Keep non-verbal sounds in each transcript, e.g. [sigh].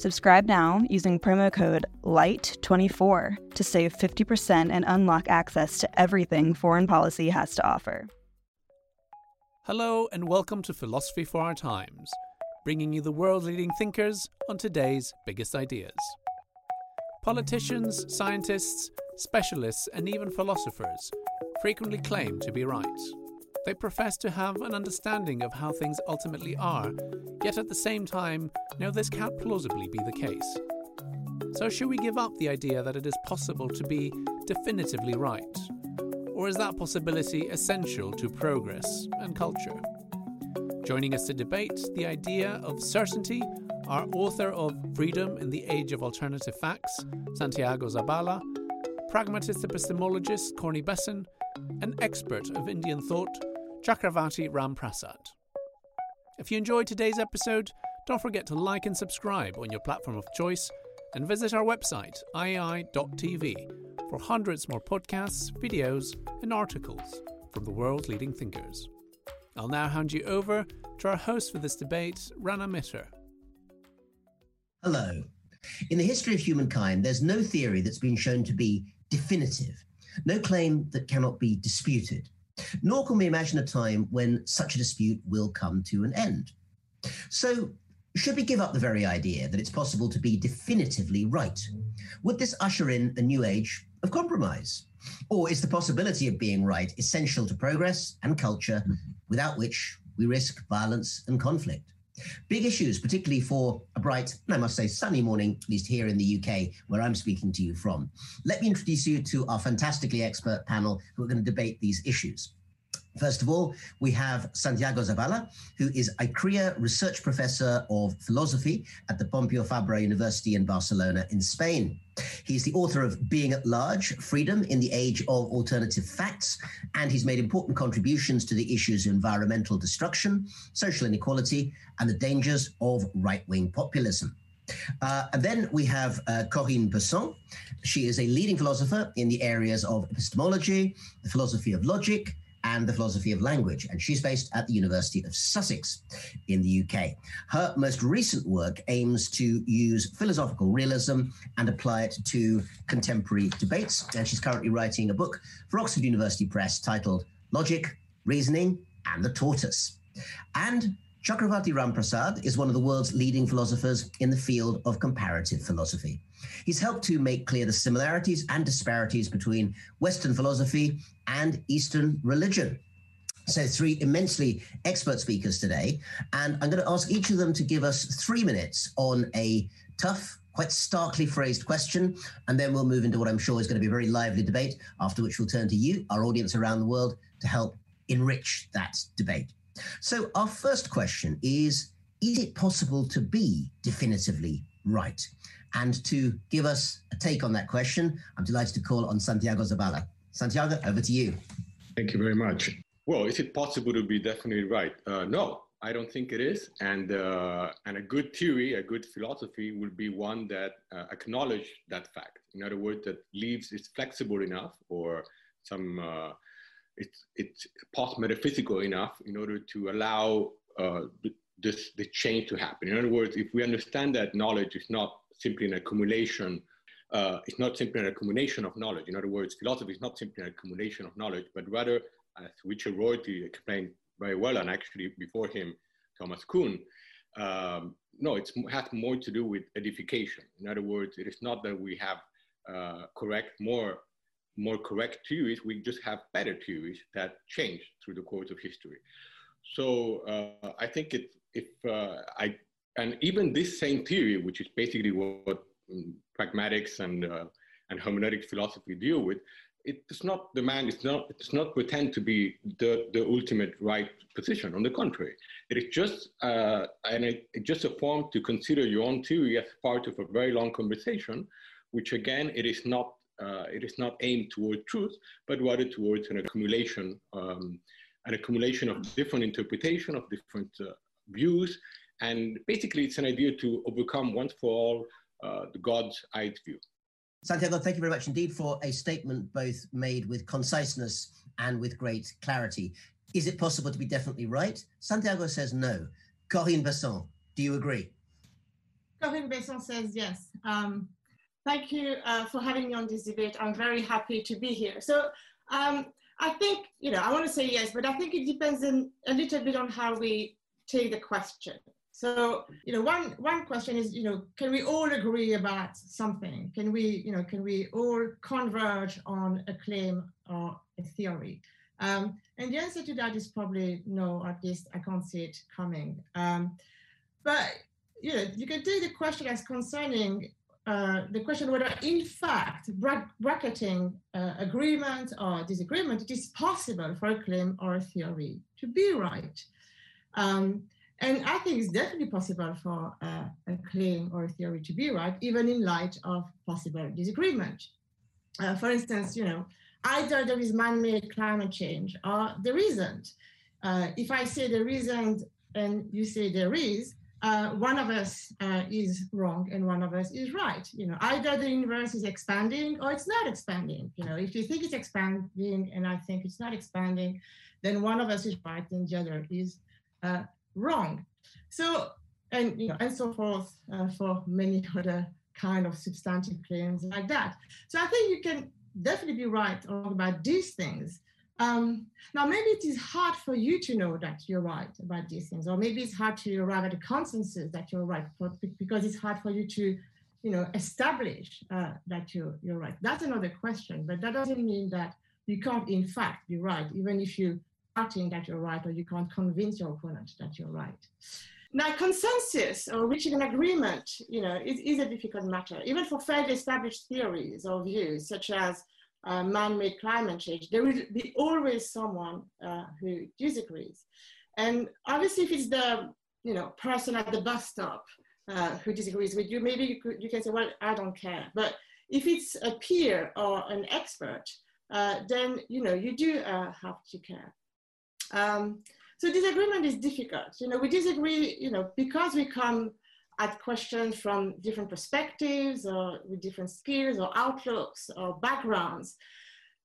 Subscribe now using promo code LIGHT24 to save 50% and unlock access to everything foreign policy has to offer. Hello, and welcome to Philosophy for Our Times, bringing you the world's leading thinkers on today's biggest ideas. Politicians, scientists, specialists, and even philosophers frequently claim to be right. They profess to have an understanding of how things ultimately are, yet at the same time know this can't plausibly be the case. So, should we give up the idea that it is possible to be definitively right? Or is that possibility essential to progress and culture? Joining us to debate the idea of certainty are author of Freedom in the Age of Alternative Facts, Santiago Zabala, pragmatist epistemologist Corinne Besson, an expert of Indian thought, Chakravarti Ramprasad. If you enjoyed today's episode, don't forget to like and subscribe on your platform of choice and visit our website, iai.tv, for hundreds more podcasts, videos, and articles from the world's leading thinkers. I'll now hand you over to our host for this debate, Rana Mitter. Hello. In the history of humankind, there's no theory that's been shown to be definitive, no claim that cannot be disputed nor can we imagine a time when such a dispute will come to an end. So, should we give up the very idea that it's possible to be definitively right? Would this usher in a new age of compromise? Or is the possibility of being right essential to progress and culture, without which we risk violence and conflict? Big issues, particularly for a bright, and I must say sunny morning, at least here in the UK, where I'm speaking to you from. Let me introduce you to our fantastically expert panel who are going to debate these issues. First of all, we have Santiago Zabala, who is a ICREA Research Professor of Philosophy at the Pompeu Fabra University in Barcelona in Spain. He's the author of Being at Large Freedom in the Age of Alternative Facts, and he's made important contributions to the issues of environmental destruction, social inequality, and the dangers of right wing populism. Uh, and then we have uh, Corinne Besson. She is a leading philosopher in the areas of epistemology, the philosophy of logic, and the philosophy of language, and she's based at the University of Sussex in the UK. Her most recent work aims to use philosophical realism and apply it to contemporary debates, and she's currently writing a book for Oxford University Press titled Logic, Reasoning, and the Tortoise. And Chakravarti Ramprasad is one of the world's leading philosophers in the field of comparative philosophy. He's helped to make clear the similarities and disparities between Western philosophy and Eastern religion. So, three immensely expert speakers today. And I'm going to ask each of them to give us three minutes on a tough, quite starkly phrased question. And then we'll move into what I'm sure is going to be a very lively debate, after which we'll turn to you, our audience around the world, to help enrich that debate. So, our first question is Is it possible to be definitively right? And to give us a take on that question, I'm delighted to call on Santiago Zabala. Santiago, over to you. Thank you very much. Well, is it possible to be definitely right? Uh, no, I don't think it is. And, uh, and a good theory, a good philosophy will be one that uh, that fact. In other words, that leaves is flexible enough or some, it's, it's post-metaphysical enough in order to allow uh, this, the change to happen. In other words, if we understand that knowledge is not simply an accumulation. Uh, it's not simply an accumulation of knowledge. In other words, philosophy is not simply an accumulation of knowledge, but rather, as Richard Rorty explained very well, and actually before him, Thomas Kuhn, um, no, it has more to do with edification. In other words, it is not that we have uh, correct more more correct theories. We just have better theories that change through the course of history. So uh, I think it, if uh, I, and even this same theory, which is basically what, um, pragmatics and, uh, and hermeneutic philosophy deal with, it does not demand, it's not, it does not pretend to be the, the ultimate right position. On the contrary, it is just, uh, and it, it's just a form to consider your own theory as part of a very long conversation, which again, it is not, uh, it is not aimed toward truth, but rather towards an accumulation, um, an accumulation of different interpretation of different uh, views. And basically it's an idea to overcome once for all uh, the God's eye view. Santiago, thank you very much indeed for a statement both made with conciseness and with great clarity. Is it possible to be definitely right? Santiago says no. Corinne Besson, do you agree? Corinne Besson says yes. Um, thank you uh, for having me on this debate. I'm very happy to be here. So um, I think, you know, I want to say yes, but I think it depends in, a little bit on how we take the question. So, you know, one, one question is, you know, can we all agree about something? Can we, you know, can we all converge on a claim or a theory? Um, and the answer to that is probably no, at least I can't see it coming. Um, but, you know, you can take the question as concerning uh, the question whether in fact bracketing uh, agreement or disagreement, it is possible for a claim or a theory to be right. Um, and I think it's definitely possible for uh, a claim or a theory to be right, even in light of possible disagreement. Uh, for instance, you know, either there is man-made climate change or there isn't. Uh, if I say there isn't and you say there is, uh, one of us uh, is wrong and one of us is right. You know, either the universe is expanding or it's not expanding. You know, if you think it's expanding and I think it's not expanding, then one of us is right and the other is uh, wrong. So, and you know, and so forth uh, for many [laughs] other kind of substantive claims like that. So I think you can definitely be right about these things. Um, now, maybe it is hard for you to know that you're right about these things, or maybe it's hard to arrive at a consensus that you're right for, because it's hard for you to, you know, establish uh, that you're, you're right. That's another question, but that doesn't mean that you can't, in fact, be right, even if you starting that you're right or you can't convince your opponent that you're right. Now, consensus or reaching an agreement, you know, is, is a difficult matter, even for fairly established theories or views, such as uh, man-made climate change. There will be always someone uh, who disagrees, and obviously, if it's the you know person at the bus stop uh, who disagrees with you, maybe you, could, you can say, well, I don't care. But if it's a peer or an expert, uh, then you know you do uh, have to care. Um, so disagreement is difficult. You know, we disagree, you know, because we come at questions from different perspectives or with different skills or outlooks or backgrounds.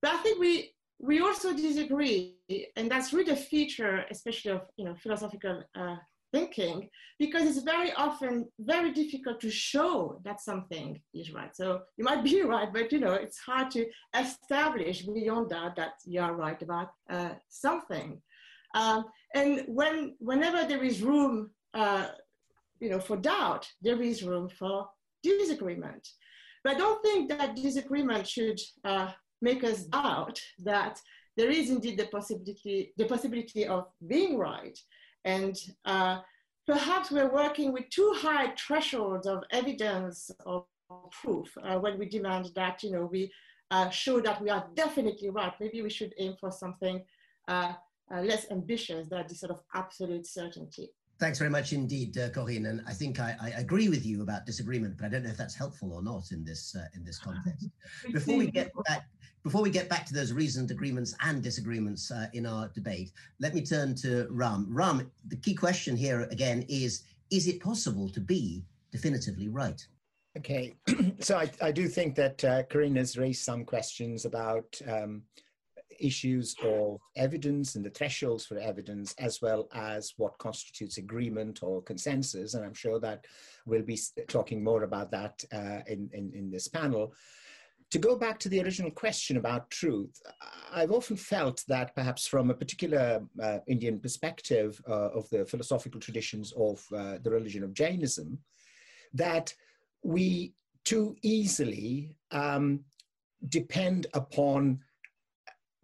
But I think we we also disagree, and that's really a feature, especially of you know philosophical uh, thinking, because it's very often very difficult to show that something is right. So you might be [laughs] right, but you know it's hard to establish beyond that that you are right about uh, something. Um, and when, whenever there is room, uh, you know, for doubt, there is room for disagreement. But I don't think that disagreement should uh, make us doubt that there is indeed the possibility, the possibility of being right. And uh, perhaps we're working with too high thresholds of evidence or proof uh, when we demand that, you know, we uh, show that we are definitely right. Maybe we should aim for something uh, uh, less ambitious than this sort of absolute certainty. Thanks very much indeed, uh, Corinne. And I think I, I, agree with you about disagreement, but I don't know if that's helpful or not in this uh, in this context. [laughs] Before we get back, before we get back to those reasoned agreements and disagreements uh, in our debate, let me turn to Ram. Ram, the key question here again is: Is it possible to be definitively right? Okay, [clears throat] so I, I do think that uh, Corinne has raised some questions about. Um, issues of evidence and the thresholds for evidence, as well as what constitutes agreement or consensus. And I'm sure that we'll be talking more about that uh, in, in, in this panel. To go back to the original question about truth, I've often felt that perhaps from a particular uh, Indian perspective uh, of the philosophical traditions of uh, the religion of Jainism, that we too easily um, depend upon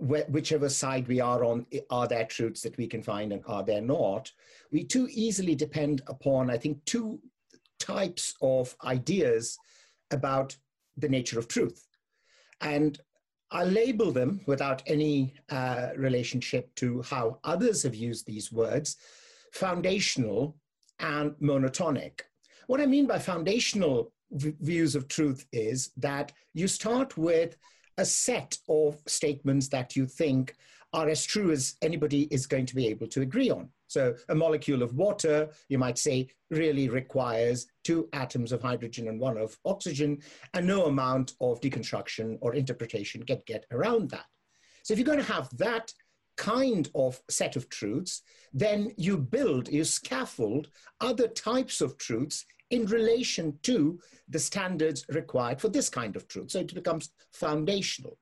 whichever side we are on, are there truths that we can find and are there not? We too easily depend upon, I think, two types of ideas about the nature of truth. And I label them without any uh, relationship to how others have used these words foundational and monotonic. What I mean by foundational v- views of truth is that you start with a set of statements that you think are as true as anybody is going to be able to agree on. So, a molecule of water, you might say, really requires two atoms of hydrogen and one of oxygen, and no amount of deconstruction or interpretation can get around that. So, if you're going to have that kind of set of truths, then you build, you scaffold other types of truths in relation to the standards required for this kind of truth. So it becomes foundational.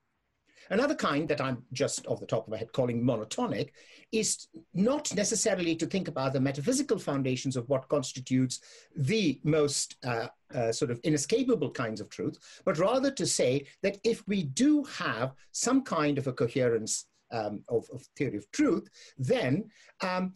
Another kind that I'm just off the top of my head calling monotonic is not necessarily to think about the metaphysical foundations of what constitutes the most uh, uh, sort of inescapable kinds of truth, but rather to say that if we do have some kind of a coherence um, of, of, theory of truth, then um,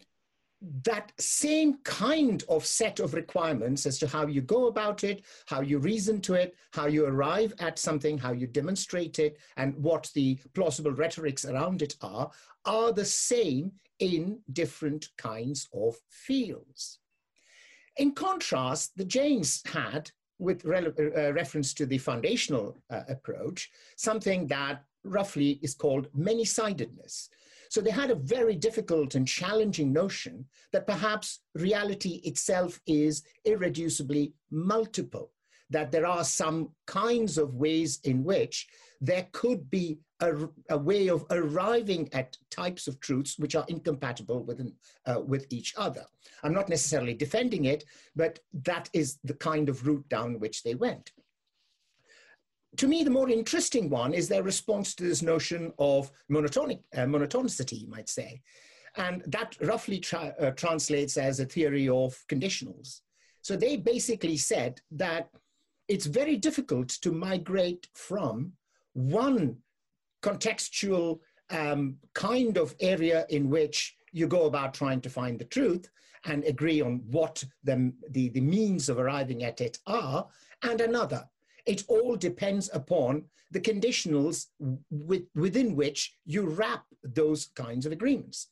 that same kind of set of requirements as to how you go about it, how you reason to it, how you arrive at something, how you demonstrate it, and what the plausible rhetorics around it are, are the same in different kinds of fields. In contrast, the Jains had, with re- uh, reference to the foundational uh, approach, something that roughly is called many sidedness. So they had a very difficult and challenging notion that perhaps reality itself is irreducibly multiple, that there are some kinds of ways in which there could be a, a way of arriving at types of truths which are incompatible with, uh, with each other. I'm not necessarily defending it, but that is the kind of route down which they went to me, the more interesting one is their response to this notion of monotonic, uh, monotonicity, you might say. And that roughly tra- uh, translates as a theory of conditionals. So they basically said that it's very difficult to migrate from one contextual um, kind of area in which you go about trying to find the truth and agree on what the, the, the means of arriving at it are, and another it all depends upon the conditionals with, within which you wrap those kinds of agreements.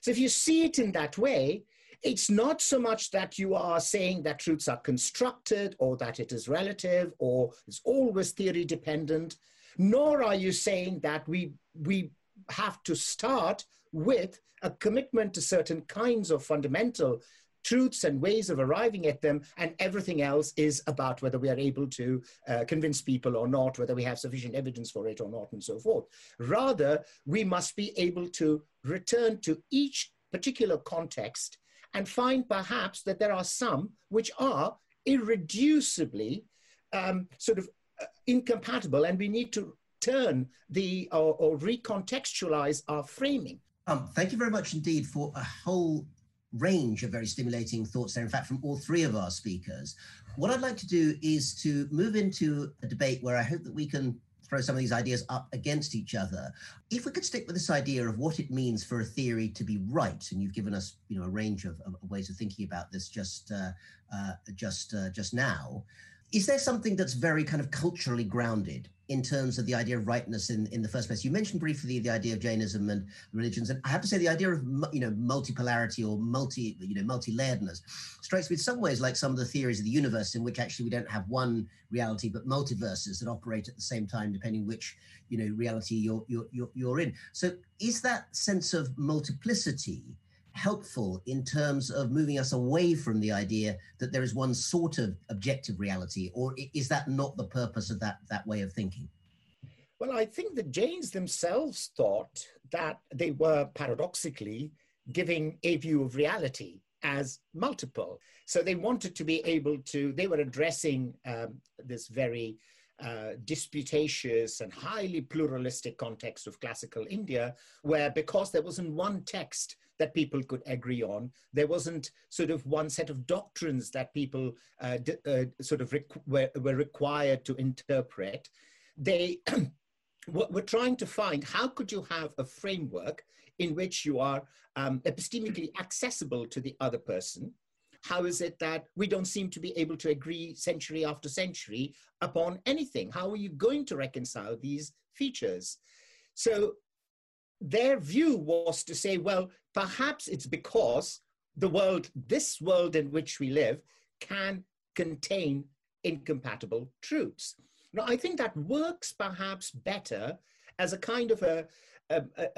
So if you see it in that way, it's not so much that you are saying that truths are constructed or that it is relative or it's always theory dependent, nor are you saying that we, we have to start with a commitment to certain kinds of fundamental truths and ways of arriving at them, and everything else is about whether we are able to uh, convince people or not, whether we have sufficient evidence for it or not, and so forth. Rather, we must be able to return to each particular context and find perhaps that there are some which are irreducibly um, sort of uh, incompatible, and we need to turn the or, or recontextualize our framing. Um, thank you very much indeed for a whole range of very stimulating thoughts there, in fact, from all three of our speakers. What I'd like to do is to move into a debate where I hope that we can throw some of these ideas up against each other. If we could stick with this idea of what it means for a theory to be right, and you've given us, you know, a range of, of ways of thinking about this just uh, uh, just uh, just now, is there something that's very kind of culturally grounded in terms of the idea of rightness in, in the first place? You mentioned briefly the idea of Jainism and religions, and I have to say the idea of you know multipolarity or multi you know multi-layeredness strikes me in some ways like some of the theories of the universe in which actually we don't have one reality but multiverses that operate at the same time depending which you know reality you're you're you're, you're in. So is that sense of multiplicity? Helpful in terms of moving us away from the idea that there is one sort of objective reality, or is that not the purpose of that that way of thinking? Well, I think the Jains themselves thought that they were paradoxically giving a view of reality as multiple. So they wanted to be able to, they were addressing um, this very uh, disputatious and highly pluralistic context of classical India, where because there wasn't one text that people could agree on. There wasn't sort of one set of doctrines that people uh, uh, sort of were, were required to interpret. They [clears throat] we're trying to find how could you have a framework in which you are um, epistemically accessible to the other person how is it that we don't seem to be able to agree century after century upon anything how are you going to reconcile these features so their view was to say well perhaps it's because the world this world in which we live can contain incompatible truths. Now, I think that works perhaps better as a kind of a, a, a,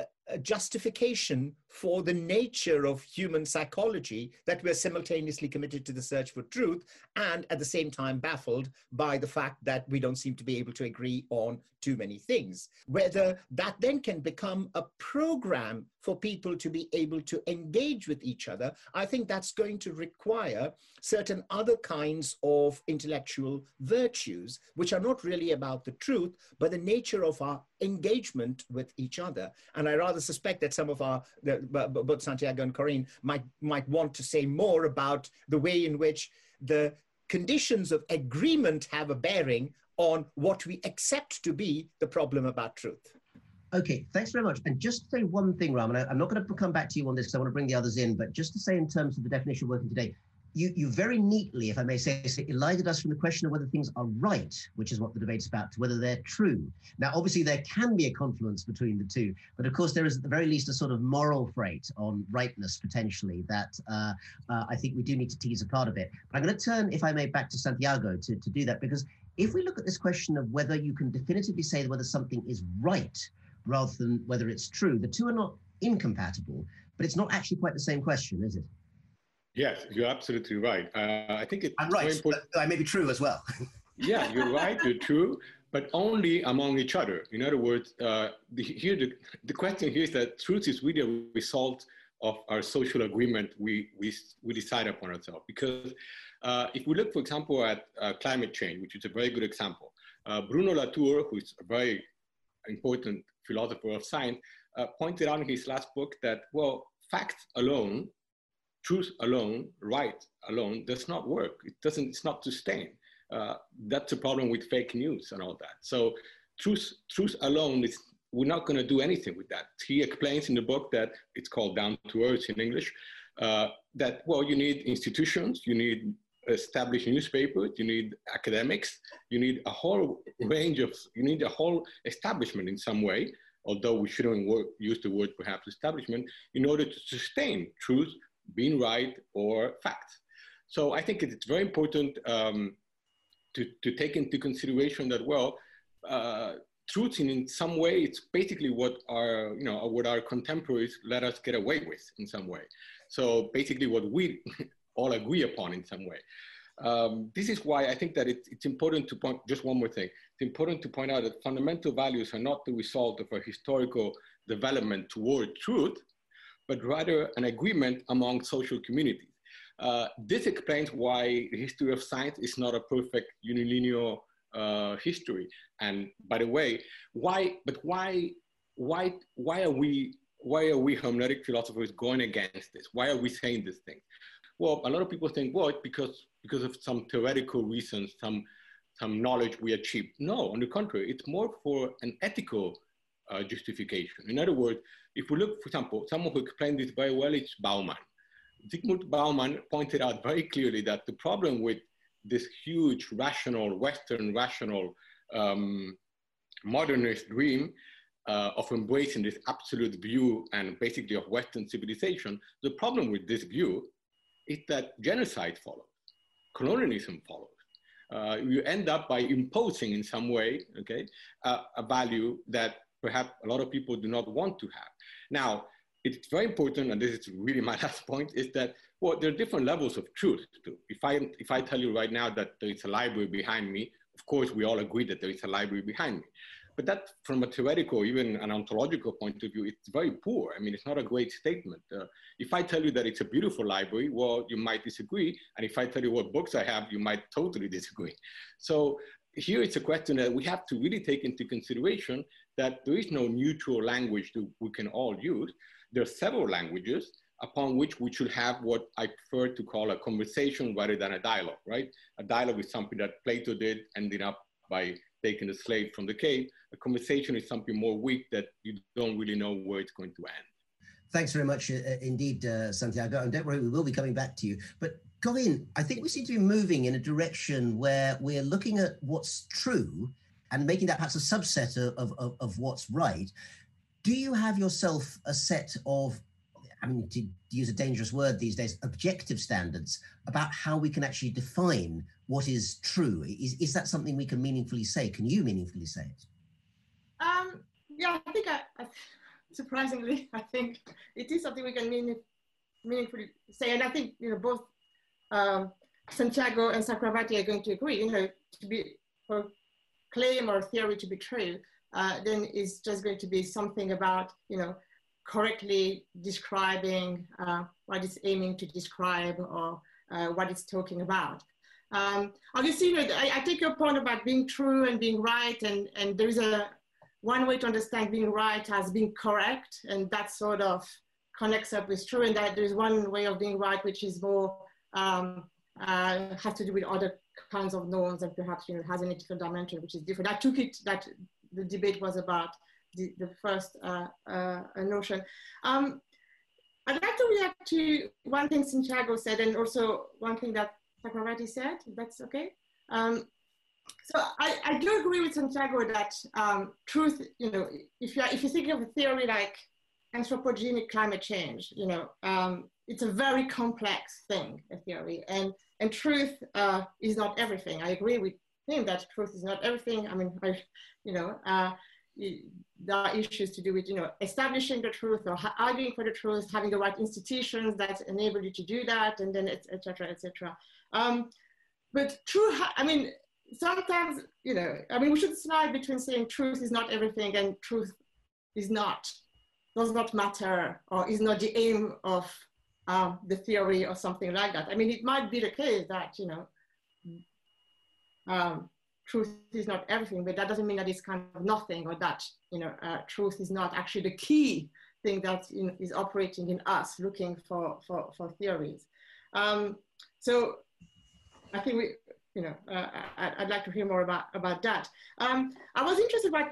justification for the nature of human psychology that we're simultaneously committed to the search for truth and at the same time baffled by the fact that we don't seem to be able to agree on too many things. Whether that then can become a program for people to be able to engage with each other, I think that's going to require certain other kinds of intellectual virtues, which are not really about the truth, but the nature of our engagement with each other. And I rather suspect that some of our, both Santiago and Corinne, might, might want to say more about the way in which the conditions of agreement have a bearing on what we accept to be the problem about truth. Okay, thanks very much. And just to say one thing, Raman, I'm not going to come back to you on this because I want to bring the others in, but just to say in terms of the definition working today, you, you very neatly, if I may say, so, elided us from the question of whether things are right, which is what the debate's about, to whether they're true. Now, obviously, there can be a confluence between the two, but of course, there is at the very least a sort of moral freight on rightness potentially that uh, uh, I think we do need to tease apart a bit. But I'm going to turn, if I may, back to Santiago to, to do that, because if we look at this question of whether you can definitively say whether something is right rather than whether it's true, the two are not incompatible, but it's not actually quite the same question, is it? Yes, you're absolutely right. Uh, I think it's I'm right, I may be true as well. [laughs] yeah, you're right, you're true, but only among each other. In other words, uh, the, here the, the question here is that truth is really a result of our social agreement we, we, we decide upon ourselves. Because uh, if we look, for example, at uh, climate change, which is a very good example, uh, Bruno Latour, who is a very important philosopher of science, uh, pointed out in his last book that, well, facts alone truth alone, right alone, does not work. It doesn't, it's not sustained. Uh, that's a problem with fake news and all that. So truth, truth alone is, we're not going to do anything with that. He explains in the book that it's called Down to Earth in English, uh, that, well, you need institutions, you need established newspapers, you need academics, you need a whole range of, you need a whole establishment in some way, although we shouldn't work, use the word perhaps establishment, in order to sustain truth being right or fact. So I think it's very important um, to, to take into consideration that, well, uh, truth in, in some way, it's basically what our, you know, what our contemporaries let us get away with in some way. So basically what we [laughs] all agree upon in some way. Um, this is why I think that it, it's important to point, just one more thing. It's important to point out that fundamental values are not the result of a historical development toward truth, but rather an agreement among social communities. Uh, this explains why the history of science is not a perfect unilinear uh, history. And by the way, why, but why, why, why are we, why are we hermeneutic philosophers going against this? Why are we saying this thing? Well, a lot of people think, well, because, because of some theoretical reasons, some, some knowledge we achieved. No, on the contrary, it's more for an ethical uh, justification. In other words, if we look, for example, someone who explained this very well is Bauman. Zygmunt Bauman pointed out very clearly that the problem with this huge rational, Western rational um, modernist dream uh, of embracing this absolute view and basically of Western civilization, the problem with this view is that genocide follows, colonialism follows. Uh, you end up by imposing in some way, okay, uh, a value that perhaps a lot of people do not want to have. Now, it's very important, and this is really my [laughs] last point, is that, well, there are different levels of truth. Too. If, I, if I tell you right now that there is a library behind me, of course, we all agree that there is a library behind me. But that, from a theoretical, even an ontological point of view, it's very poor. I mean, it's not a great statement. Uh, if I tell you that it's a beautiful library, well, you might disagree. And if I tell you what books I have, you might totally [laughs] disagree. So here it's a question that we have to really take into consideration that there is no neutral language that we can all use. There are several languages upon which we should have what I prefer to call a conversation rather than a dialogue, right? A dialogue is something that Plato did, ending up by taking the slave from the cave. A conversation is something more weak that you don't really know where it's going to end. Thanks very much uh, uh indeed, uh, Santiago. And don't worry, we will be coming back to you. But Corinne, I think we seem to be moving in a direction where we're looking at what's true and making that perhaps a subset of, of, of what's right. Do you have yourself a set of I mean, to, use a dangerous word these days, objective standards about how we can actually define what is true. Is, is that something we can meaningfully say? Can you meaningfully say it? Um, yeah, I think, I, I, surprisingly, [laughs] I think it is something we can mean, meaningfully say. And I think, you know, both um, Santiago and Chakravarti are going to agree, you know, to be, for claim or theory to be true, uh, then it's just going to be something about, you know, correctly describing uh, what it's aiming to describe or uh, what it's talking about. Um, obviously, you know, I, I, take your point about being true and being right, and, and there is a one way to understand being right as being correct, and that sort of connects up with true, and that there's one way of being right which is more um, uh, has to do with other kinds of norms and perhaps you know has an ethical dimension which is different. I took it that the debate was about the, the first uh, uh, notion. Um, I'd like to react to one thing Santiago said and also one thing that Chakravarti said, that's okay. Um, so I, I, do agree with Santiago that um, truth, you know, if you if you think of a theory like anthropogenic climate change, you know, um, it's a very complex thing, a theory, and and truth uh, is not everything. I agree with him that truth is not everything. I mean, I, you know, uh, there are issues to do with you know establishing the truth or arguing for the truth, having the right institutions that enable you to do that, and then etc. etc. Um, but true, I mean, sometimes you know, I mean, we should slide between saying truth is not everything and truth is not does not matter or is not the aim of um, the theory or something like that. I mean, it might be the case that you know. Um, truth is not everything, but that doesn't mean that it's kind of nothing or that, you know, uh, truth is not actually the key thing that know, is operating in us looking for, for, for theories. Um, so I think we, you know, uh, I, would like to hear more about, about that. Um, I was interested by,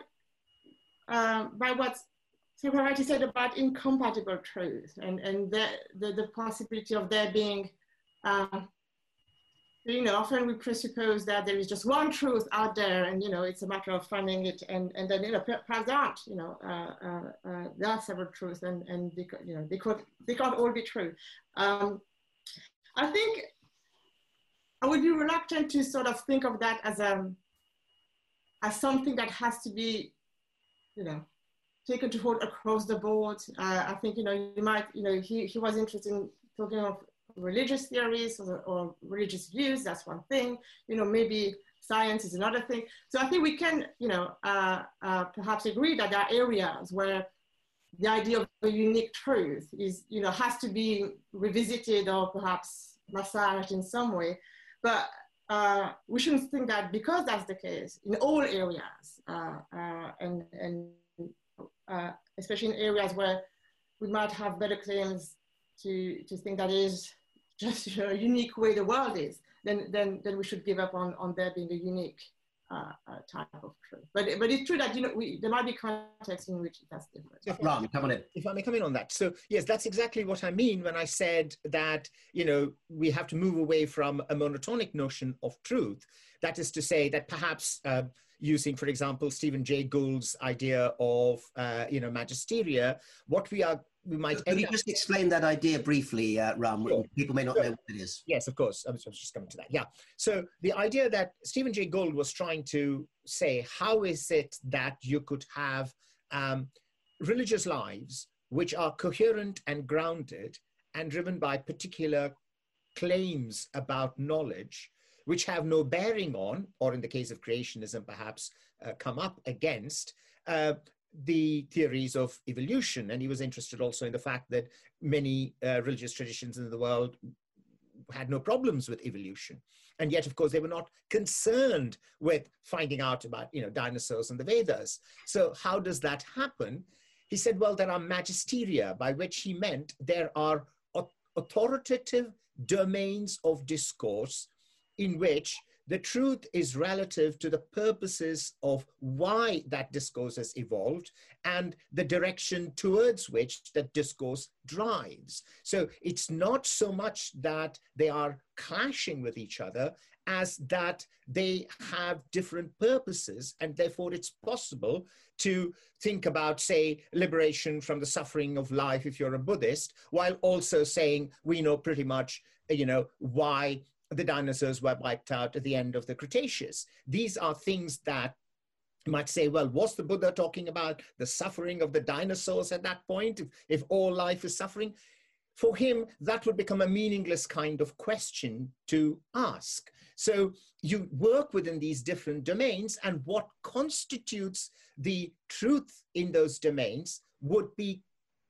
uh, by what Chakravarti said about incompatible truth and, and the, the, the possibility of there being uh, you know, often we presuppose that there is just one truth out there, and you know, it's a matter of finding it, and and then you know, perhaps aren't. You know, uh, uh, uh, there are several truths, and and they, you know, they could they can't all be true. Um, I think I would be reluctant to sort of think of that as a um, as something that has to be, you know, taken to hold across the board. Uh, I think you know you might you know he he was interested in talking of religious theories or, or, religious views, that's one thing. You know, maybe science is another thing. So I think we can, you know, uh, uh, perhaps agree that there are areas where the idea of a unique truth is, you know, has to be revisited or perhaps massaged in some way. But uh, we shouldn't think that because that's the case in all areas, uh, uh, and, and uh, especially in areas where we might have better claims to, to think that is just [laughs] a unique way the world is, then, then, then we should give up on, on there being a unique uh, uh, type of truth. But, but it's true that you know we, there might be contexts in which that's different. Yeah, Ram, come on in. If I may come in on that. So yes, that's exactly what I mean when I said that you know we have to move away from a monotonic notion of truth. That is to say that perhaps uh, using, for example, Stephen Jay Gould's idea of uh, you know magisteria, what we are we might. Can you just explain that idea briefly, uh, Ram? Sure. People may not sure. know what it is. Yes, of course. I was, I was just coming to that. Yeah. So the idea that Stephen Jay Gould was trying to say, how is it that you could have um, religious lives which are coherent and grounded and driven by particular claims about knowledge, which have no bearing on, or in the case of creationism, perhaps uh, come up against uh, the theories of evolution. And he was interested also in the fact that many uh, religious traditions in the world had no problems with evolution. And yet, of course, they were not concerned with finding out about, you know, dinosaurs and the Vedas. So how does that happen? He said, well, there are magisteria, by which he meant there are authoritative domains of discourse in which the truth is relative to the purposes of why that discourse has evolved and the direction towards which that discourse drives. So it's not so much that they are clashing with each other as that they have different purposes and therefore it's possible to think about say liberation from the suffering of life if you're a buddhist while also saying we know pretty much you know why the dinosaurs were wiped out at the end of the Cretaceous. These are things that you might say, well, was the Buddha talking about the suffering of the dinosaurs at that point, if, if all life is suffering? For him, that would become a meaningless kind of question to ask. So you work within these different domains, and what constitutes the truth in those domains would be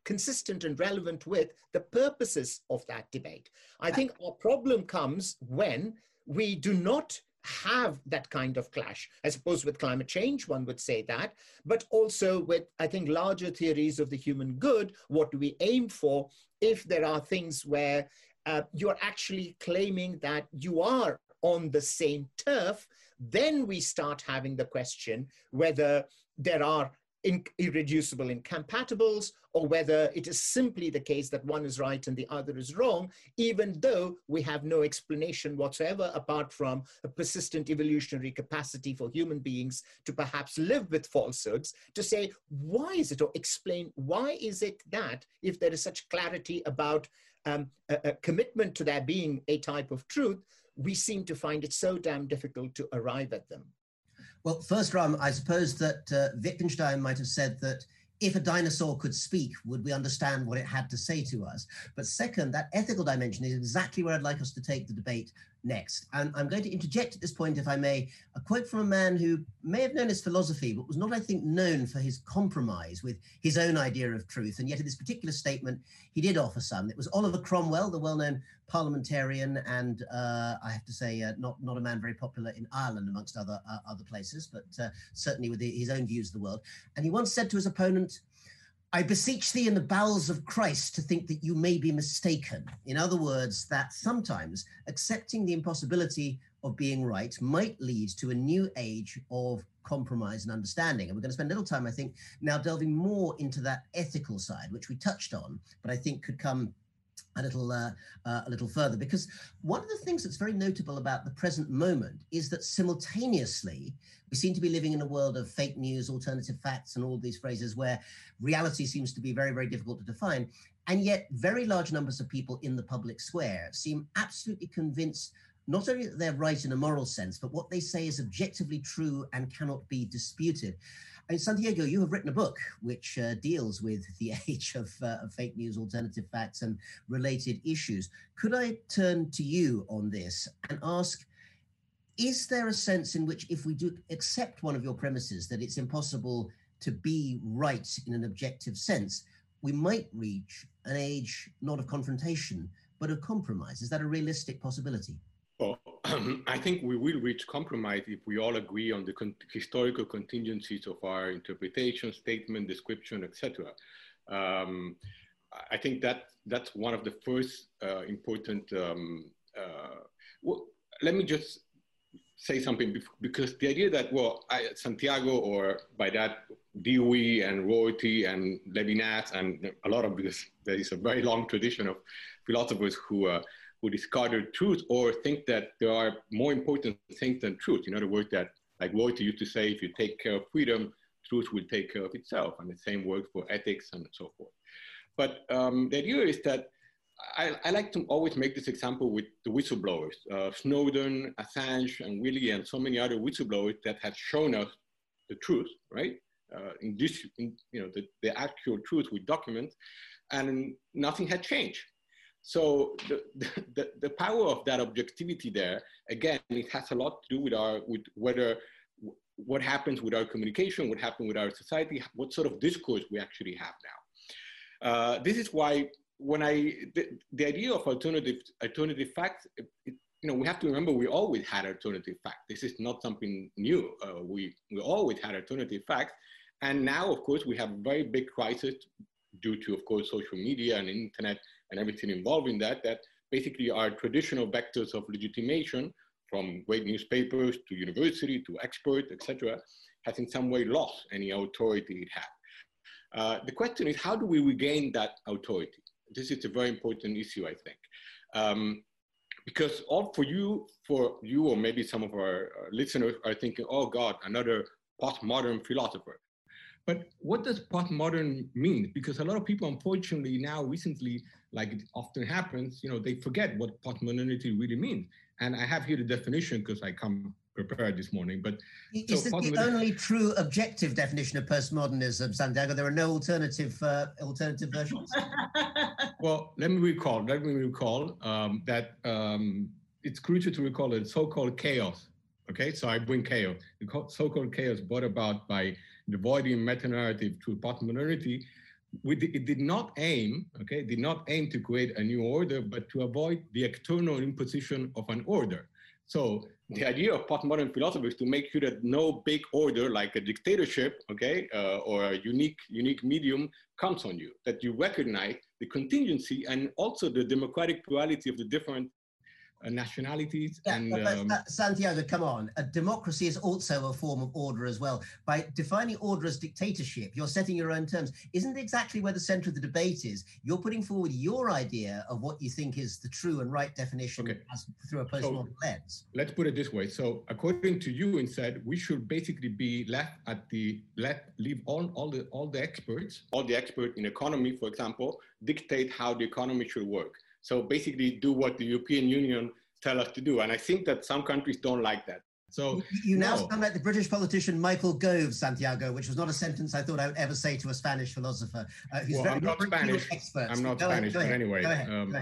consistent and relevant with the purposes of that debate. I think our problem comes when we do not have that kind of clash. I suppose with climate change, one would say that, but also with, I think, larger theories of the human good. What do we aim for if there are things where uh, you're actually claiming that you are on the same turf? Then we start having the question whether there are in, irreducible incompatibles or whether it is simply the case that one is right and the other is wrong, even though we have no explanation whatsoever apart from a persistent evolutionary capacity for human beings to perhaps live with falsehoods, to say, why is it, or explain why is it that if there is such clarity about um, a, a commitment to there being a type of truth, we seem to find it so damn difficult to arrive at them. Well, first, Ram, I suppose that uh, Wittgenstein might have said that if a dinosaur could speak, would we understand what it had to say to us? But second, that ethical dimension is exactly where I'd like us to take the debate next. And I'm going to interject at this point, if I may, a quote from a man who may have known his philosophy, but was not, I think, known for his compromise with his own idea of truth. And yet, in this particular statement, he did offer some. It was Oliver Cromwell, the well known parliamentarian, and uh, I have to say, uh, not, not a man very popular in Ireland, amongst other, uh, other places, but uh, certainly with his own views of the world. And he once said to his opponent, I beseech thee in the bowels of Christ to think that you may be mistaken. In other words, that sometimes accepting the impossibility of being right might lead to a new age of compromise and understanding. And we're going to spend a little time, I think, now delving more into that ethical side, which we touched on, but I think could come a little uh, uh, a little further because one of the things that's very notable about the present moment is that simultaneously we seem to be living in a world of fake news alternative facts and all these phrases where reality seems to be very very difficult to define and yet very large numbers of people in the public square seem absolutely convinced not only that they're right in a moral sense but what they say is objectively true and cannot be disputed and Santiago, you have written a book which uh, deals with the [laughs] age of, uh, of, fake news, alternative facts, and related issues. Could I turn to you on this and ask Is there a sense in which, if we do accept one of your premises that it's impossible to be right in an objective sense, we might reach an age not of confrontation, but of compromise? Is that a realistic possibility? [clears throat] I think we will reach compromise if we all agree on the con- historical contingencies of our interpretation, statement, description, etc. Um, I think that that's one of the first uh, important. Um, uh, well, let me just say something because the idea that well, I, Santiago or by that Dewey and Rorty and Levinas and a lot of because there is a very long tradition of philosophers who. Uh, who discarded truth or think that there are more important things than truth. In other words, that like Rorty used to say, if you take care of freedom, truth will take care of itself. And the same works for ethics and so forth. But um, the idea is that I, I, like to always make this example with the whistleblowers, uh, Snowden, Assange, and Willie, and so many other whistleblowers that have shown us the truth, right? Uh, in this, in, you know, the, the actual truth with documents, and nothing had changed. So the, the, the power of that objectivity there, again, it has a lot to do with our, with whether, what happens with our communication, what happens with our society, what sort of discourse we actually have now. Uh, this is why when I, the, the, idea of alternative, alternative facts, it, you know, we have to remember we always had alternative facts. This is not something new. Uh, we, we always had alternative facts. And now, of course, we have a very big crisis due to, of course, social media and internet and everything involved in that, that basically are traditional vectors of legitimation from great newspapers to university to expert, etc., has in some way lost any authority it had. Uh, the question is, how do we regain that authority? This is a very important issue, I think. Um, because all for you, for you, or maybe some of our listeners are thinking, oh God, another postmodern philosopher. But what does postmodern mean? Because a lot of people, unfortunately, now recently, like it often happens, you know, they forget what postmodernity really means. And I have here the definition because I come prepared this morning. But is so this the only true objective definition of postmodernism, Santiago? There are no alternative uh, alternative versions. [laughs] well, let me recall. Let me recall um, that um, it's crucial to recall that so-called chaos. Okay, so I bring chaos. The so-called chaos brought about by the Voidian meta-narrative to postmodernity. it did not aim, okay, did not aim to create a new order, but to avoid the external imposition of an order. So the idea of postmodern philosophy is to make sure that no big order like a dictatorship, okay, uh, or a unique unique medium comes on you. That you recognize the contingency and also the democratic plurality of the different nationalities yeah, and um, Santiago, come on. A democracy is also a form of order as well. By defining order as dictatorship, you're setting your own terms. Isn't exactly where the center of the debate is? You're putting forward your idea of what you think is the true and right definition okay. through a postmodern so, lens. Let's put it this way. So, according to you, instead, we should basically be left at the let leave all, all the all the experts, all the experts in economy, for example, dictate how the economy should work. So basically do what the European Union tell us to do. And I think that some countries don't like that. So you now no. sound like the British politician Michael Gove, Santiago, which was not a sentence I thought I would ever say to a Spanish philosopher. Uh, who's well, I'm not Spanish. I'm not go Spanish, ahead, but anyway. Go ahead, um.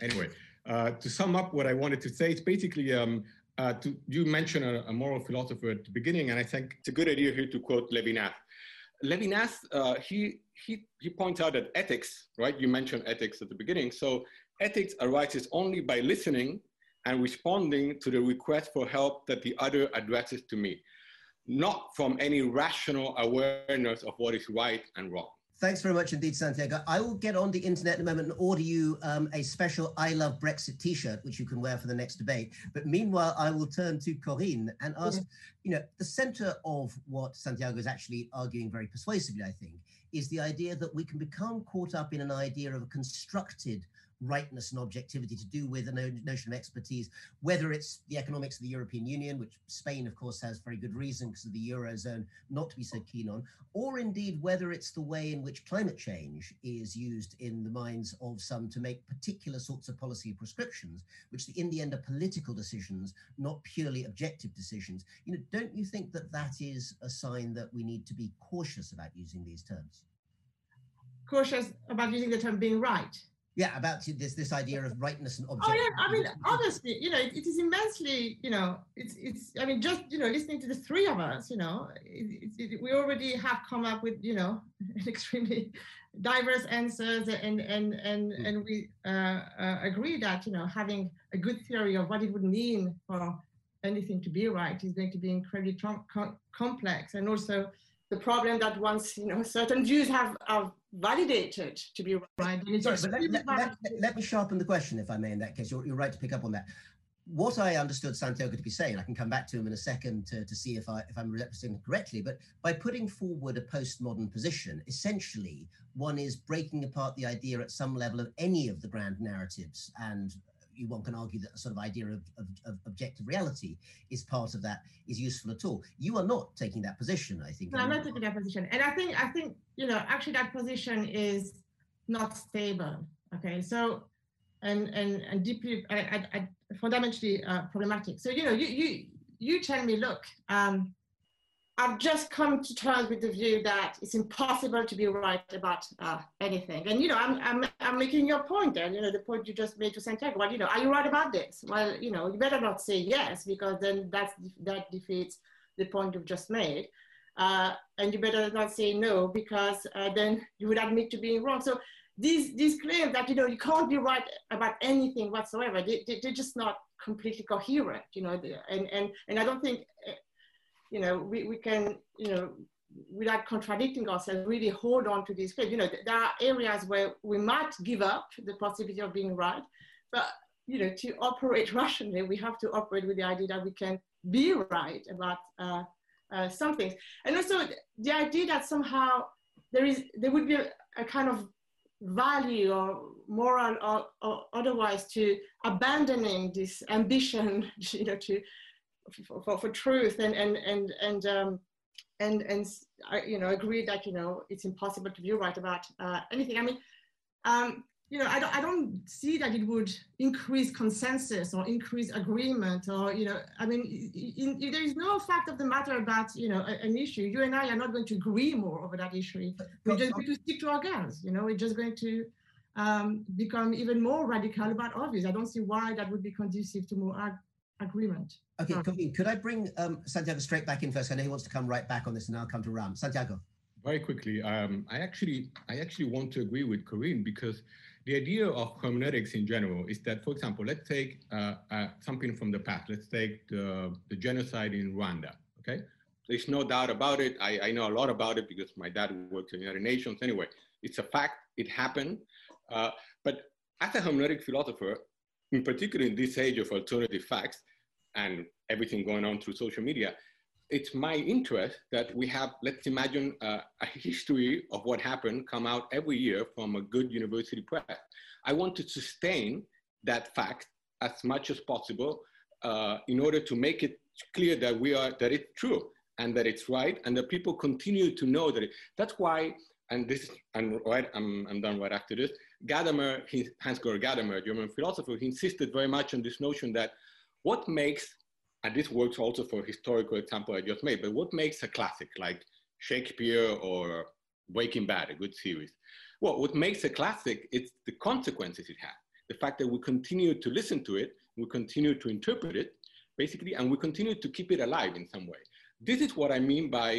Anyway, uh, to sum up what I wanted to say, it's basically um, uh, to, you mentioned a, a, moral philosopher at the beginning, and I think it's a good idea here to quote Levinas. Levinas, uh, he, he, he points out that ethics, right? You mentioned ethics at the beginning. So ethics arises only by listening and responding to the request for help that the other addresses to me, not from any rational awareness of what is right and wrong. Thanks very much indeed, Santiago. I will get on the internet in a moment and order you um, a special I Love Brexit t shirt, which you can wear for the next debate. But meanwhile, I will turn to Corinne and ask yeah. you know, the center of what Santiago is actually arguing very persuasively, I think, is the idea that we can become caught up in an idea of a constructed rightness and objectivity to do with a notion of expertise, whether it's the economics of the European Union, which Spain, of course, has very good reason because of the Eurozone not to be so keen on, or indeed whether it's the way in which climate change is used in the minds of some to make particular sorts of policy prescriptions, which in the end are political decisions, not purely objective decisions. You know, don't you think that that is a sign that we need to be cautious about using these terms? Cautious about using the term being right yeah about this this idea of rightness and objectivity. Oh yeah, I mean, honestly, you know, it, it is immensely, you know, it's it's. I mean, just you know, listening to the three of us, you know, it, it, we already have come up with you know [laughs] extremely diverse answers, and and and mm. and we uh, uh, agree that you know having a good theory of what it would mean for anything to be right is going to be incredibly com- complex, and also the problem that once you know certain views have, have validated to be right. Sorry, but let, let, let, let, me sharpen the question, if I may, in that case. You're, you're right to pick up on that. What I understood Santiago to be saying, I can come back to him in a second to, to see if, I, if I'm representing correctly, but by putting forward a postmodern position, essentially one is breaking apart the idea at some level of any of the grand narratives and you one can argue that a sort of idea of, of, of, objective reality is part of that is useful at all. You are not taking that position, I think. No, I'm not taking that position, and I think I think you know actually that position is not stable. Okay, so and and and deeply I, I, I fundamentally uh, problematic. So you know you you you tell me, look. Um, I've just come to terms with the view that it's impossible to be right about uh, anything. And, you know, I'm, I'm, I'm making your point there, you know, the point you just made to Santiago. Well, you know, are you right about this? Well, you know, you better not say yes, because then that's, that defeats the point you've just made. Uh, and you better not say no, because uh, then you would admit to being wrong. So these, these claims that, you know, you can't be right about anything whatsoever, they, they, are just not completely coherent, you know, and, and, and I don't think you know, we, we can, you know, without contradicting ourselves, really hold on to these claims. You know, there are areas where we might give up the possibility of being right, but you know, to operate [laughs] rationally, we have to operate with the idea that we can be right about uh, uh, some things. And also the idea that somehow there is, there would be a, a kind of value or moral or, or, otherwise to abandoning this ambition, [laughs] you know, to, for, for, truth and, and, and, and, um, and, and you know, agree that, you know, it's impossible to be right about uh, anything. I mean, um, you know, I don't, I don't see that it would increase consensus or increase agreement or, you know, I mean, in, in, there is no fact of the matter about, you know, an issue. You and I are not going to agree more over that issue. We're just going to stick to our guns, you know, we're just going to um, become even more radical about obvious. I don't see why that would be conducive to more agreement. Okay, no. could I bring um, Santiago straight back in first? I know he wants to come right back on this and I'll come to Ram. Santiago. Very quickly, um, I actually, I actually want to agree with Corinne because the idea of hermeneutics in general is that, for example, let's take uh, uh, something from the past. Let's take the, the, genocide in Rwanda, okay? There's no doubt about it. I, I, know a lot about it because my dad worked in the United Nations. Anyway, it's a fact. It happened. Uh, but as a hermeneutic philosopher, in particular in this age of alternative facts and everything going on through social media, it's my interest that we have, let's imagine uh, a history of what happened come out every year from a good university press. I want to sustain that fact as much as possible uh, in order to make it clear that we are, that it's true and that it's right and that people continue to know that it, that's why, and this, and right, I'm, I'm done right after this, Gadamer, Hans-Georg Gadamer, German philosopher, he insisted very much on this notion that what makes and this works also for historical example I just made, but what makes a classic like Shakespeare or Breaking Bad, a good series? Well, what makes a classic, it's the consequences it has. The fact that we continue to listen to it, we continue to interpret it, basically, and we continue to keep it alive in some way. This is what I mean by,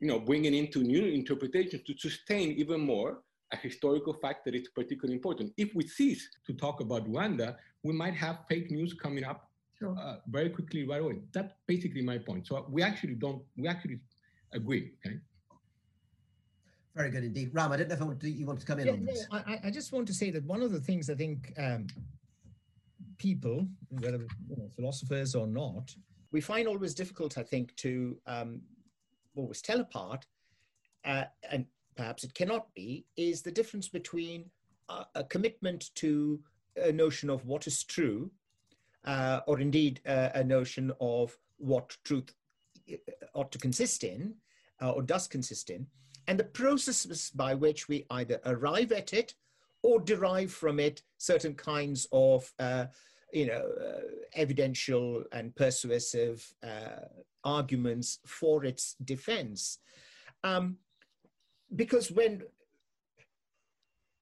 you know, bringing into new interpretations to sustain even more a historical fact that is particularly important. If we cease to talk about Rwanda, we might have fake news coming up sure. uh, very quickly right away. That's basically my point. So we actually don't, we actually agree. Okay. Very good indeed. Ram, I don't know if want to, you want to come in yeah, on this. No, I, I, just want to say that one of the things I think um, people, whether you know, philosophers or not, we find always difficult, I think, to um, always tell apart, uh, and perhaps it cannot be, is the difference between a, a commitment to a notion of what is true uh, or indeed uh, a notion of what truth uh, ought to consist in uh, or does consist in, and the processes by which we either arrive at it or derive from it certain kinds of uh, you know, uh, evidential and persuasive arguments for its defense. Um, because when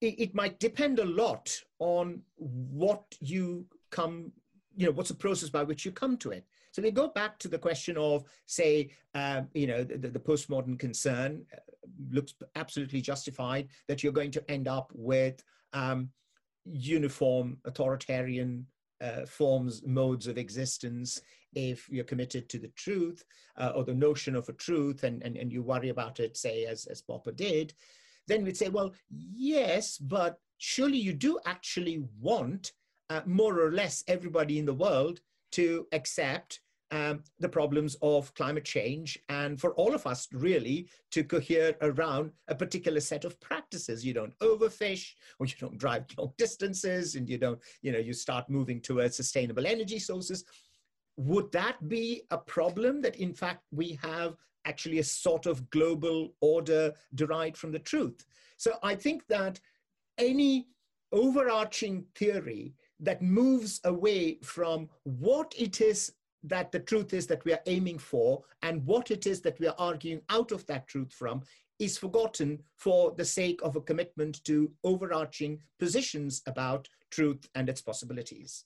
it, it, might depend a lot on what you come you know, what's the process by which you come to it? So we go back to the question of, say, um, you know, the, the, postmodern concern uh, looks absolutely justified that you're going to end up with um, uniform authoritarian uh, forms, modes of existence if you're committed to the truth uh, or the notion of a truth and, and, and you worry about it, say, as, as Popper did, then we'd say, well, yes, but surely you do actually want uh, more or less everybody in the world to accept um, the problems of climate change and for all of us really to cohere around a particular set of practices. You don't overfish or you don't drive long distances and you don't you know you start moving towards sustainable energy sources would that be a problem that in fact we have actually a sort of global order derived from the truth so i think that any overarching theory that moves away from what it is that the truth is that we are aiming for and what it is that we are arguing out of that truth from is forgotten for the sake of a commitment to overarching positions about truth and its possibilities.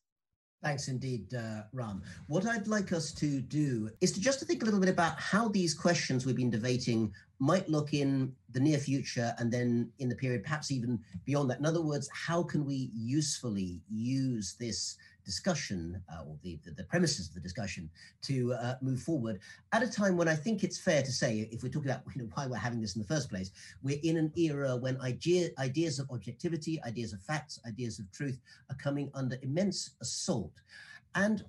Thanks indeed, uh, Ram. What I'd like us to do is to just to think a little bit about how these questions we've been debating might look in the near future and then in the period perhaps even beyond that. In other words, how can we usefully use this discussion uh, or the, the, premises of the discussion to uh, move forward at a time when I think it's fair to say, if we're talking about you know, why we're having this in the first place, we're in an era when idea, ideas of objectivity, ideas of facts, ideas of truth are coming under immense assault. And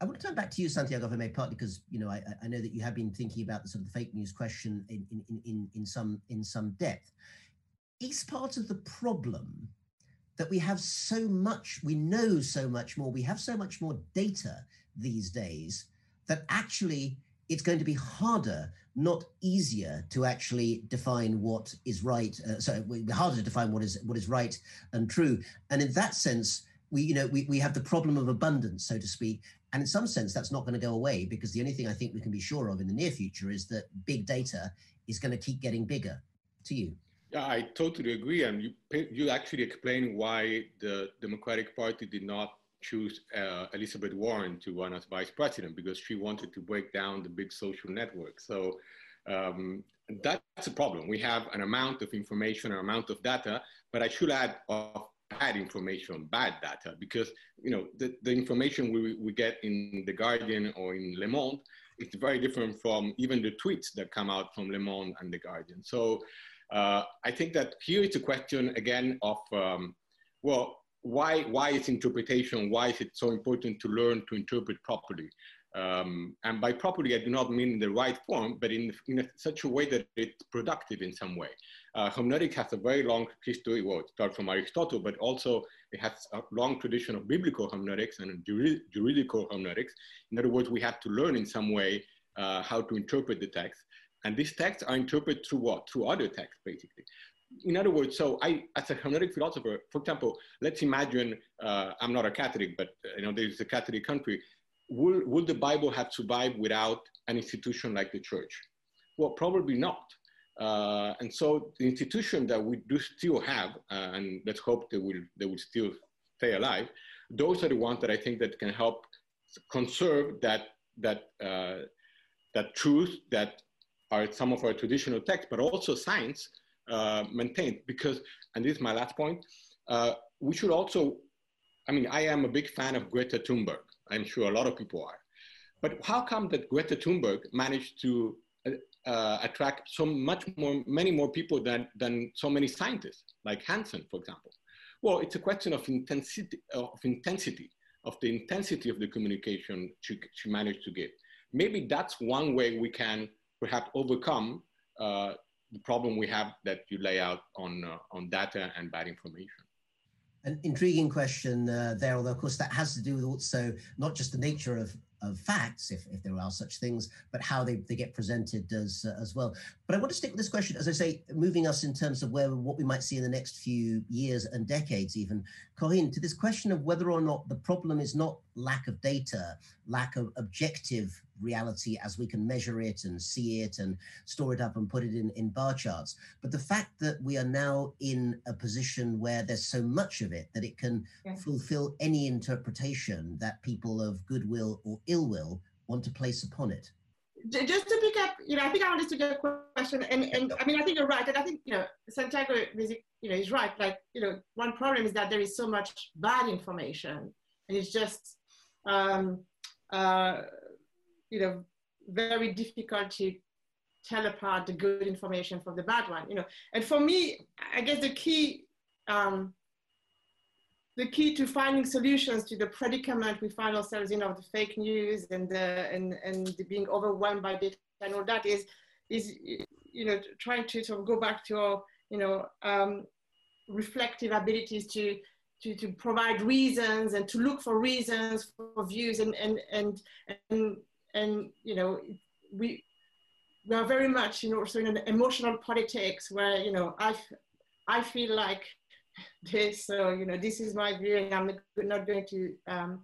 I want to turn back to you, Santiago, if I may, partly because you know I, I know that you have been thinking about the sort of the fake news question in, in, in, in some in some depth. Is part of the problem that we have so much, we know so much more, we have so much more data these days that actually it's going to be harder, not easier, to actually define what is right. Uh, so harder to define what is what is right and true. And in that sense, we you know we, we have the problem of abundance, so to speak. And in some sense, that's not going to go away because the only thing I think we can be sure of in the near future is that big data is going to keep getting bigger. To you. Yeah, I totally agree. And you, you actually explain why the Democratic Party did not choose uh, Elizabeth Warren to run as vice president because she wanted to break down the big social network. So um, that's a problem. We have an amount of information, an amount of data, but I should add of bad information, bad data, because you know the, the information we, we get in the Guardian or in Le Monde is very different from even the tweets that come out from Le Monde and the Guardian. So uh, I think that here is a question again of, um, well, why, why is interpretation, why is it so important to learn to interpret properly? Um, and by properly, I do not mean in the right form, but in, in a, such a way that it's productive in some way. Uh, hermeneutics has a very long history, well, it starts from Aristotle, but also it has a long tradition of biblical hermeneutics and juridical hermeneutics. In other words, we have to learn in some way uh, how to interpret the text. And these texts are interpreted through what? Through other texts, basically. In other words, so I, as a hermeneutic philosopher, for example, let's imagine, uh, I'm not a Catholic, but you know, there's a Catholic country. Would, will the Bible have survived without an institution like the church? Well, probably not. Uh, and so the institution that we do still have, uh, and let's hope they will, they will still stay alive, those are the ones that I think that can help conserve that, that, uh, that truth that are some of our traditional texts, but also science uh, maintained. Because, and this is my last point, uh, we should also, I mean, I am a big fan of Greta Thunberg. I'm sure a lot of people are. But how come that Greta Thunberg managed to uh, uh attract so much more, many more people than, than so many scientists, like Hansen, for example? Well, it's a question of intensity, of intensity, of the intensity of the communication she, she managed to give. Maybe that's one way we can perhaps overcome uh, the problem we have that you lay out on, uh, on data and bad information. An intriguing question uh, there, although of course that has to do with also not just the nature of of facts, if, if there are such things, but how they, they get presented as, uh, as well. But I want to stick with this question, as I say, moving us in terms of where what we might see in the next few years and decades, even. Corinne, to this question of whether or not the problem is not lack of data, lack of objective reality as we can measure it and see it and store it up and put it in, in bar charts. But the fact that we are now in a position where there's so much of it that it can fulfill any interpretation that people of goodwill or ill will want to place upon it? Just to pick up, you know, I think I understood your question, and, and I mean, I think you're right, and I think you know, Santiago, you know, is right. Like, you know, one problem is that there is so much bad information, and it's just, um, uh, you know, very difficult to tell apart the good information from the bad one. You know, and for me, I guess the key um, the key to finding solutions to the predicament we find ourselves in of the fake news and the, and, and the being overwhelmed by data and all that is, is you know, trying to sort of go back to our, you know, um, reflective abilities to, to, to provide reasons and to look for reasons for views and, and, and, and, and you know, we, we are very much, you know, also in an emotional politics where, you know, I, I feel like [laughs] this. So, you know, this is my view and I'm not going to um,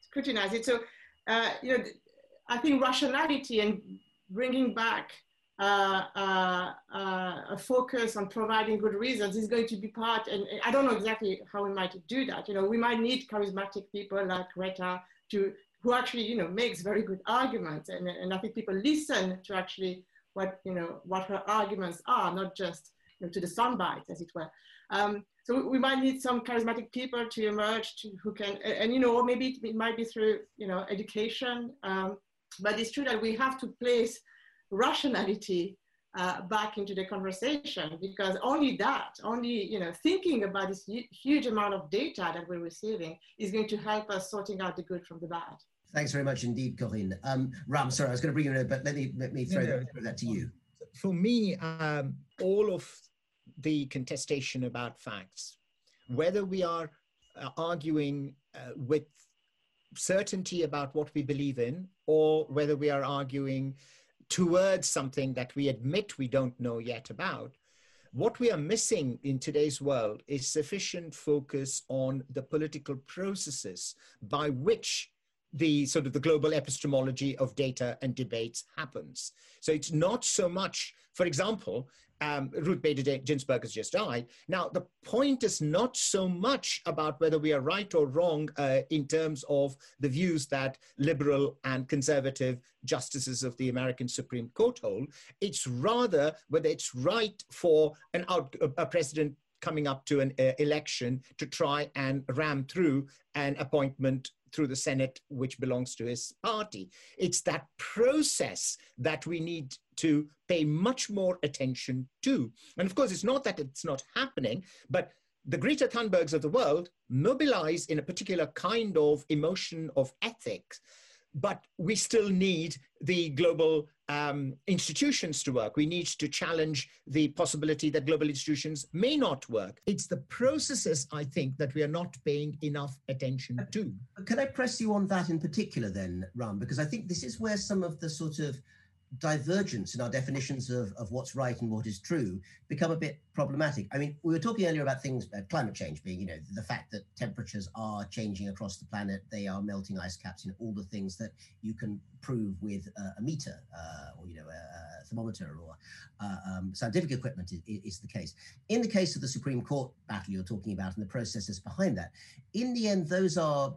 scrutinize it. So, uh, you know, I think rationality and bringing back uh, uh, uh, a focus on providing good reasons is going to be part, and I don't know exactly how we might do that. You know, we might need charismatic people like Greta to, who actually, you know, makes very good arguments. And, and I think people listen to actually what, you know, what her arguments are, not just you know, to the soundbite, as it were. Um, so we might need some charismatic people to emerge to, who can, and, you know, maybe it might be through, you know, education. Um, but it's true that we have to place rationality uh, back into the conversation because only that, only you know, thinking about this huge amount of data that we're receiving is going to help us sorting out the good from the bad. Thanks very much indeed, Corinne. Um, Ram, sorry, I was going to bring you in, but let me let me throw, no, that, throw that, to you. For me, um, all of the contestation about facts, whether we are uh, arguing uh, with certainty about what we believe in, or whether we are arguing towards something that we admit we don't know yet about. What we are missing in today's world is sufficient focus on the political processes by which the sort of the global epistemology of data and debates happens. So it's not so much, for example, um, Ruth Bader Ginsburg has just died. Now, the point is not so much about whether we are right or wrong uh, in terms of the views that liberal and conservative justices of the American Supreme Court hold. It's rather whether it's right for an out, a president coming up to an uh, election to try and ram through an appointment through the Senate, which belongs to his party. It's that process that we need to pay much more attention to. And of course, it's not that it's not happening, but the Greta Thunbergs of the world mobilize in a particular kind of emotion of ethics but we still need the global um, institutions to work. We need to challenge the possibility that global institutions may not work. It's the processes, I think, that we are not paying enough attention to. Can I press you on that in particular, then, Ram? Because I think this is where some of the sort of divergence in our definitions of, of what's right and what is true become a bit problematic. I mean, we were talking earlier about things, uh, climate change being, you know, the fact that temperatures are changing across the planet, they are melting ice caps, you know, all the things that you can prove with uh, a meter uh, or, you know, a, thermometer or uh, um, scientific equipment is, is, the case. In the case of the Supreme Court battle you're talking about and the processes behind that, in the end, those are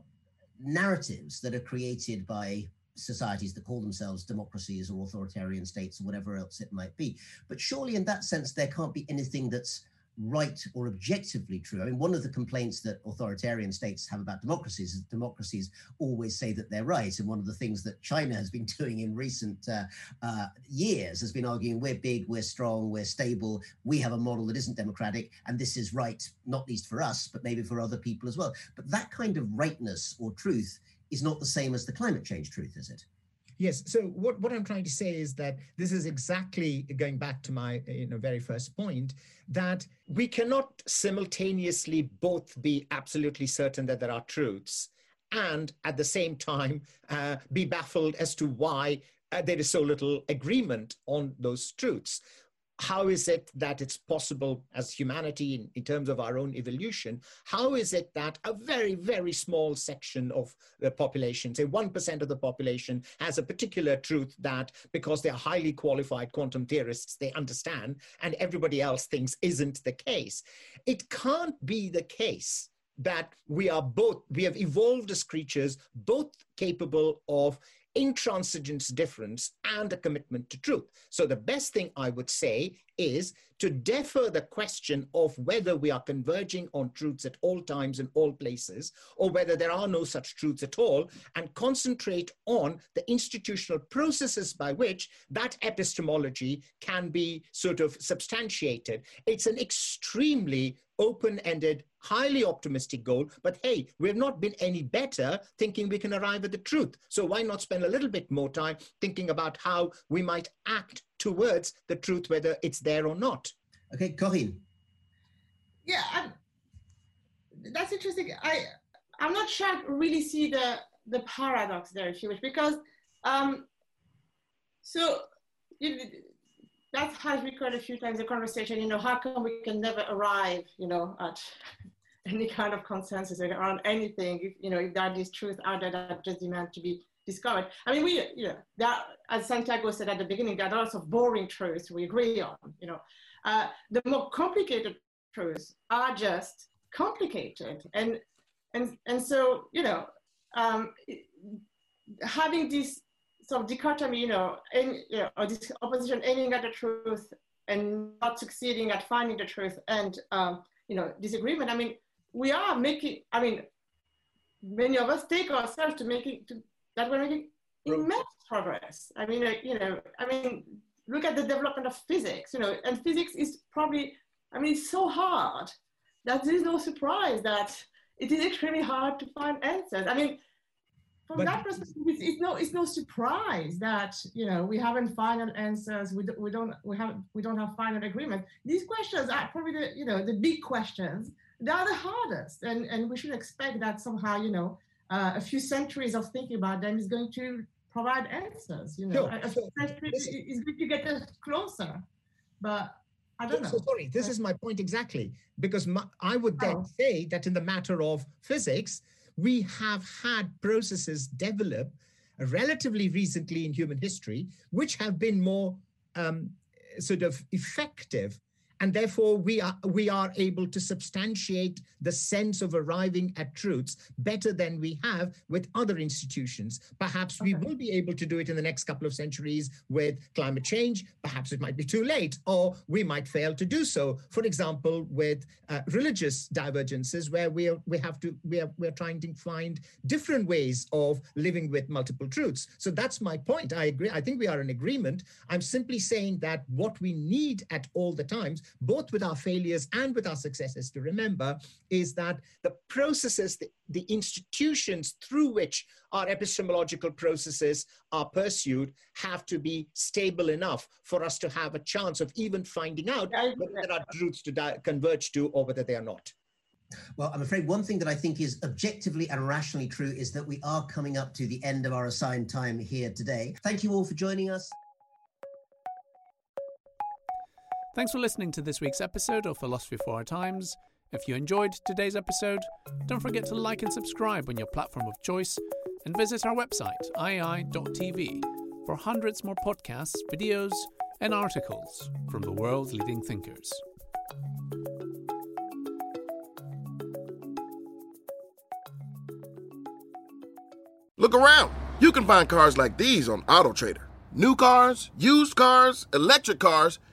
narratives that are created by societies that call themselves democracies or authoritarian states or whatever else it might be. But surely, in that sense, there can't be anything that's right or objectively true. I mean, one of the complaints that authoritarian states have about democracies is democracies always say that they're right. And one of the things that China has been [laughs] doing in recent uh, uh, years has been arguing we're big, we're strong, we're stable, we have a model that isn't democratic, and this is right, not least for us, but maybe for other people as well. But that kind of rightness or truth is not the same as the climate change truth, is it? Yes. So what, what I'm trying to say is that this is exactly going back to my you know very first point that we cannot simultaneously both be absolutely certain that there are truths and at the same time uh, be baffled as to why uh, there is so little agreement on those truths how is it that it's possible as humanity in, in, terms of our own evolution how is it that a very very small section of the population say 1% of the population has a particular truth that because they're highly qualified quantum theorists they understand and everybody else thinks isn't the case? It can't be the case that we are both we have evolved as creatures both capable of intransigence difference and a commitment to truth. So the best thing I would say is to defer the question of whether we are converging on truths at all times in all places, or whether there are no such truths at all, and concentrate on the institutional processes by which that epistemology can be sort of substantiated. It's an extremely open ended, highly optimistic goal. But hey, we've not been any better thinking we can arrive at the truth. So why not spend a little bit more time thinking about how we might act towards the truth, whether it's there or not? Okay, Corinne. Yeah, I'm, that's interesting. I I'm not sure I really see the the paradox there, if you wish, because um, so it, that has recurred a few times in conversation, you know, how come we can never arrive, you know, at any kind of consensus around anything, if, you know, if there is truth out there that just demand to be discovered. I mean, we, you know, that, as Santiago said at the beginning, there are lots of boring truths we agree on, you know. Uh, the more complicated truths are just complicated. And, and, and so, you know, um, having this sort of dichotomy, you know, in, you know, or this opposition aiming at the truth and not succeeding at finding the truth and, um, you know, disagreement. I mean, we are making, I mean, many of us take ourselves to making, to, that we're making immense progress. I mean, you know, I mean, look at the development of physics, you know, and physics is probably, I mean, it's so hard that there is no surprise that it is extremely hard to find answers. I mean, from but, that perspective, it's, it's, no it's no surprise that you know we haven't final answers. We, do, we don't we have we don't have final agreement. These questions are probably the you know the big questions. They are the hardest, and and we should expect that somehow you know uh, a few centuries of thinking about them is going to provide answers. You know, a, so century is, is going to get us closer, but I don't so, know. So sorry, this is my point exactly because my, I would then oh. say that in the matter of physics, we have had processes develop relatively recently in human history, which have been more um, sort of effective and therefore we are we are able to substantiate the sense of arriving at truths better than we have with other institutions. Perhaps okay. we will be able to do it in the next couple of centuries with climate change. Perhaps it might be too late or we might fail to do so. For example with uh, religious divergences where we are, we have to we are we're trying to find different ways of living with multiple truths. So that's my point. I agree i think we are in agreement. I'm simply saying that what we need at all the times both with our failures and with our successes, to remember is that the processes, the, the institutions through which our epistemological processes are pursued have to be stable enough for us to have a chance of even finding out whether there are truths to di- converge to or whether they are not. Well, I'm afraid one thing that I think is objectively and rationally true is that we are coming up to the end of our assigned time here today. Thank you all for joining us. Thanks for listening to this week's episode of Philosophy for Our Times. If you enjoyed today's episode, don't forget to like and subscribe on your platform of choice and visit our website, iai.tv, for hundreds more podcasts, videos, and articles from the world's leading thinkers. Look around. You can find cars like these on AutoTrader. New cars, used cars, electric cars,